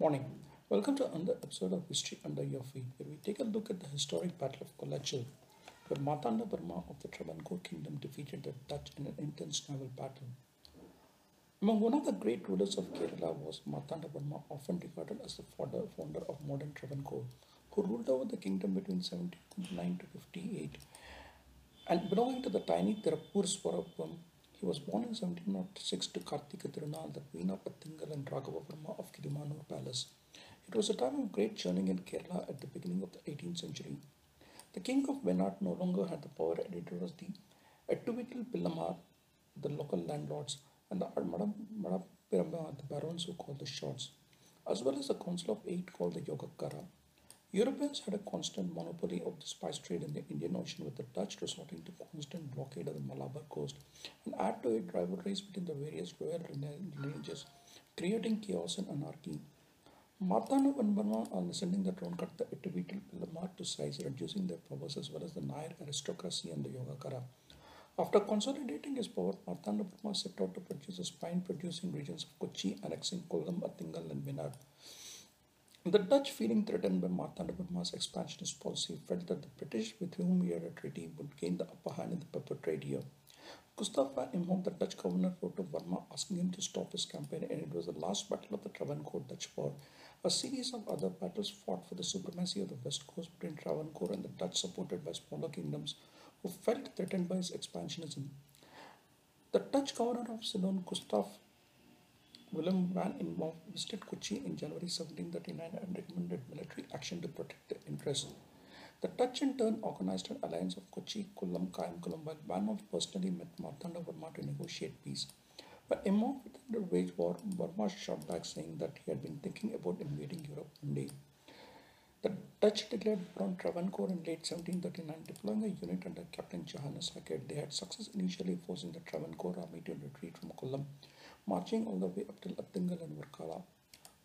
Morning. Welcome to another episode of History Under Your Feet, where we take a look at the historic Battle of Kolachal, where Martanda Varma of the Travancore Kingdom defeated the Dutch in an intense naval battle. Among one of the great rulers of Kerala was Martanda Varma, often regarded as the founder, founder of modern Travancore, who ruled over the kingdom between 1709 to 58. And belonging to the tiny Tirupur Swaroopam, he was born in 1706 to Kartika Tirunal, the queen of Attingal and Raghava Varma of Kilimanur Palace. It was a time of great churning in Kerala at the beginning of the 18th century. The king of Venat no longer had the power and it was the Ettuvitil Pillamar, the local landlords, and the Madapiramba, the barons who called the shots, as well as a council of eight called the Yogakkara. Europeans had a constant monopoly of the spice trade in the Indian Ocean, with the Dutch resorting to constant blockade of the Malabar coast, and add to it rivalries between the various royal lineages, creating chaos and anarchy. Martanda Varma, on ascending the throne, cut the Ettuvitil Pillamar to size, reducing their powers as well as the Nair aristocracy and the Yogakkara. After consolidating his power, Martanda Varma set out to produce the spine producing regions of Kochi, annexing Kollam, Attingal, and Venad. The Dutch, feeling threatened by Martanda Varma's expansionist policy, felt that the British, with whom he had a treaty, would gain the upper hand in the pepper trade here. Gustav van Imhoff, the Dutch governor, wrote to Varma asking him to stop his campaign, and it was the last battle of the Travancore Dutch War. A series of other battles fought for the supremacy of the west coast between Travancore and the Dutch, supported by smaller kingdoms who felt threatened by his expansionism. The Dutch governor of Ceylon, Gustav Willem van Imhoff visited Kochi in January 1739 and recommended military action to protect their interests. The Dutch in turn organized an alliance of Kochi, Kollam, Kayamkulam, while Van personally met Martanda Varma to negotiate peace. But to wage war. Varma shot back, saying that he had been thinking about invading Europe one day. The Dutch declared war on Travancore in late 1739, deploying a unit under Captain Johannes Hackett. They had success initially forcing the Travancore army to retreat from Kollam marching all the way up till Attingal and Varkala.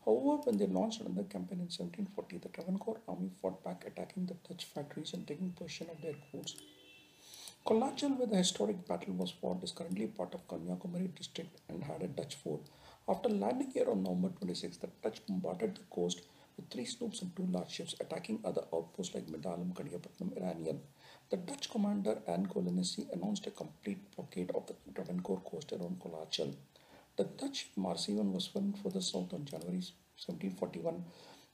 However, when they launched another campaign in 1740, the Travancore army fought back, attacking the Dutch factories and taking possession of their goods. Kolachal, where the historic battle was fought, is currently part of Kanyakumari district and had a Dutch fort. After landing here on November 26, the Dutch bombarded the coast with three sloops and two large ships, attacking other outposts like Medalam, Kadiyapatnam, Iranian. The Dutch commander Anne Colenesi announced a complete blockade of the Travancore coast around Kolachal. The Dutch Marsivan was filmed further south on January 1741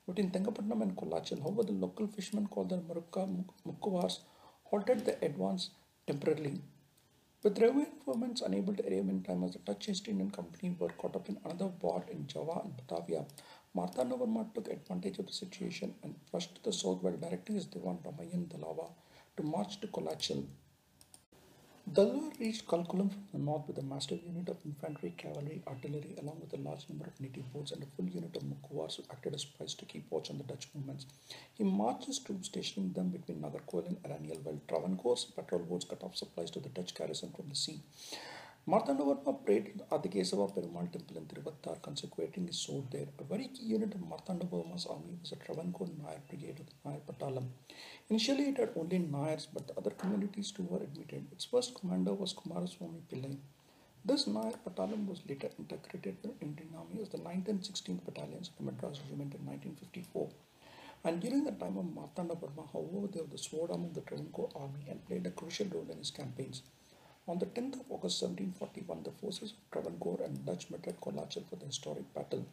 between Tengapatnam and Kolachal. However, the local fishermen called the Marukka Mukkuvars halted the advance temporarily. With reinforcements unable to arrive in time as the Dutch East Indian Company were caught up in another war in Java and Batavia, Martanda Varma took advantage of the situation and rushed to the south while directing his Diwan Ramayan Dalava to march to Kolachal. Dalwar reached Kalkulam from the north with a massive unit of infantry, cavalry, artillery, along with a large number of native boats and a full unit of Mukkuvars who acted as spies to keep watch on the Dutch movements. He marched his troops, stationing them between Nagercoil and Aranial, while Travancore's patrol boats cut off supplies to the Dutch garrison from the sea. Martanda Varma prayed at the Adikesava Perumal temple in Tiruvattar, consecrating his sword there. A very key unit of Martanda army was the Travancore Nair Brigade of the Nair Patalam. Initially, it had only Nairs, but the other communities too were admitted. Its first commander was Kumaraswamy Pillai. This Nair Patalam was later integrated with the Indian Army as the 9th and 16th Battalions of the Madras Regiment in 1954. And during the time of Martanda however, they were the sword arm of the Travancore army and played a crucial role in his campaigns. On the 10th of August 1741, the forces of Travancore and Dutch met at Kolachal for the historic battle.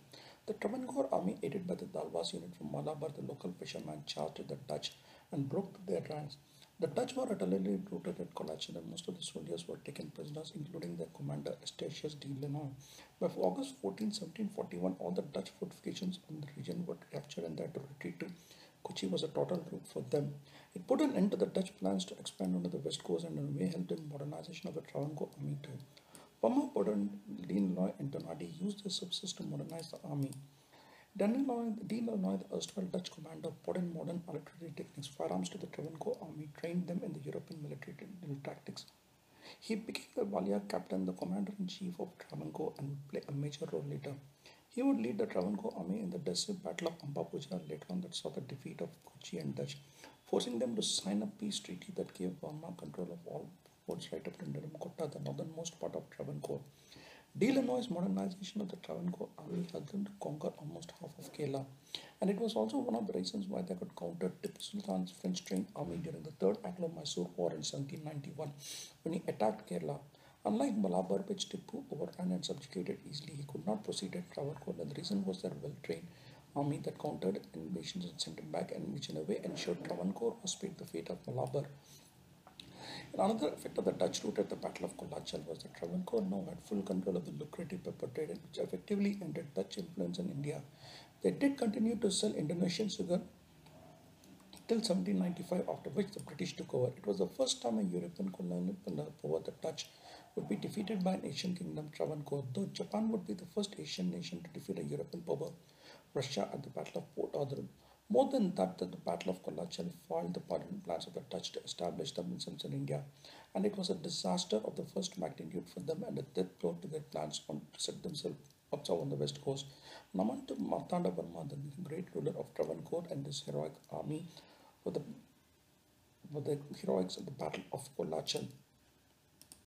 The Travancore army, aided by the Dalwas unit from Malabar, the local fishermen, charged the Dutch and broke their ranks. The Dutch were utterly routed at Kolachal and most of the soldiers were taken prisoners, including their commander Eustachius de Lannoy. By August 14, 1741, all the Dutch fortifications in the region were captured and they had to retreat to Kochi was a total rout for them. It put an end to the Dutch plans to expand onto the west coast and in a way helped in modernization of the Travancore army too. Pama Podon, De Lannoy, and Donati used their subsistence to modernize the army. De Lannoy, the erstwhile Dutch commander, put in modern artillery techniques, firearms to the Travancore army, trained them in the European military tactics. He became the Walia captain, the commander-in-chief of Travancore, and would play a major role later. He would lead the Travancore army in the decisive Battle of Ambalappuzha later on that saw the defeat of Kochi and Dutch, forcing them to sign a peace treaty that gave Varma control of all ports right up to Nirumkota, the northernmost part of Travancore. Delannoy's modernization of the Travancore army helped them to conquer almost half of Kerala, and it was also one of the reasons why they could counter Tipu Sultan's French-trained army during the Third Anglo-Mysore War in 1791 when he attacked Kerala. Unlike Malabar, which Tipu overran and subjugated easily, he could not proceed at Travancore, the reason was their well-trained army that countered invasions and sent him back, and which in a way ensured Travancore was spared the fate of Malabar. Another effect of the Dutch route at the Battle of Kolachal was that Travancore now had full control of the lucrative pepper trade, which effectively ended Dutch influence in India. They did continue to sell Indonesian sugar till 1795, after which the British took over. It was the first time a European colonial power, the Dutch, would be defeated by an Asian kingdom, Travancore, though Japan would be the first Asian nation to defeat a European power, Russia, at the Battle of Port Arthur. More than that, the Battle of Kolachal foiled the plans of the Dutch to establish themselves in India, and it was a disaster of the first magnitude for them and a death blow to their plans on, to set themselves up on the west coast. Namantu Martanda Varma, the great ruler of Travancore and his heroic army, were the, were the heroics of the Battle of Kolachal.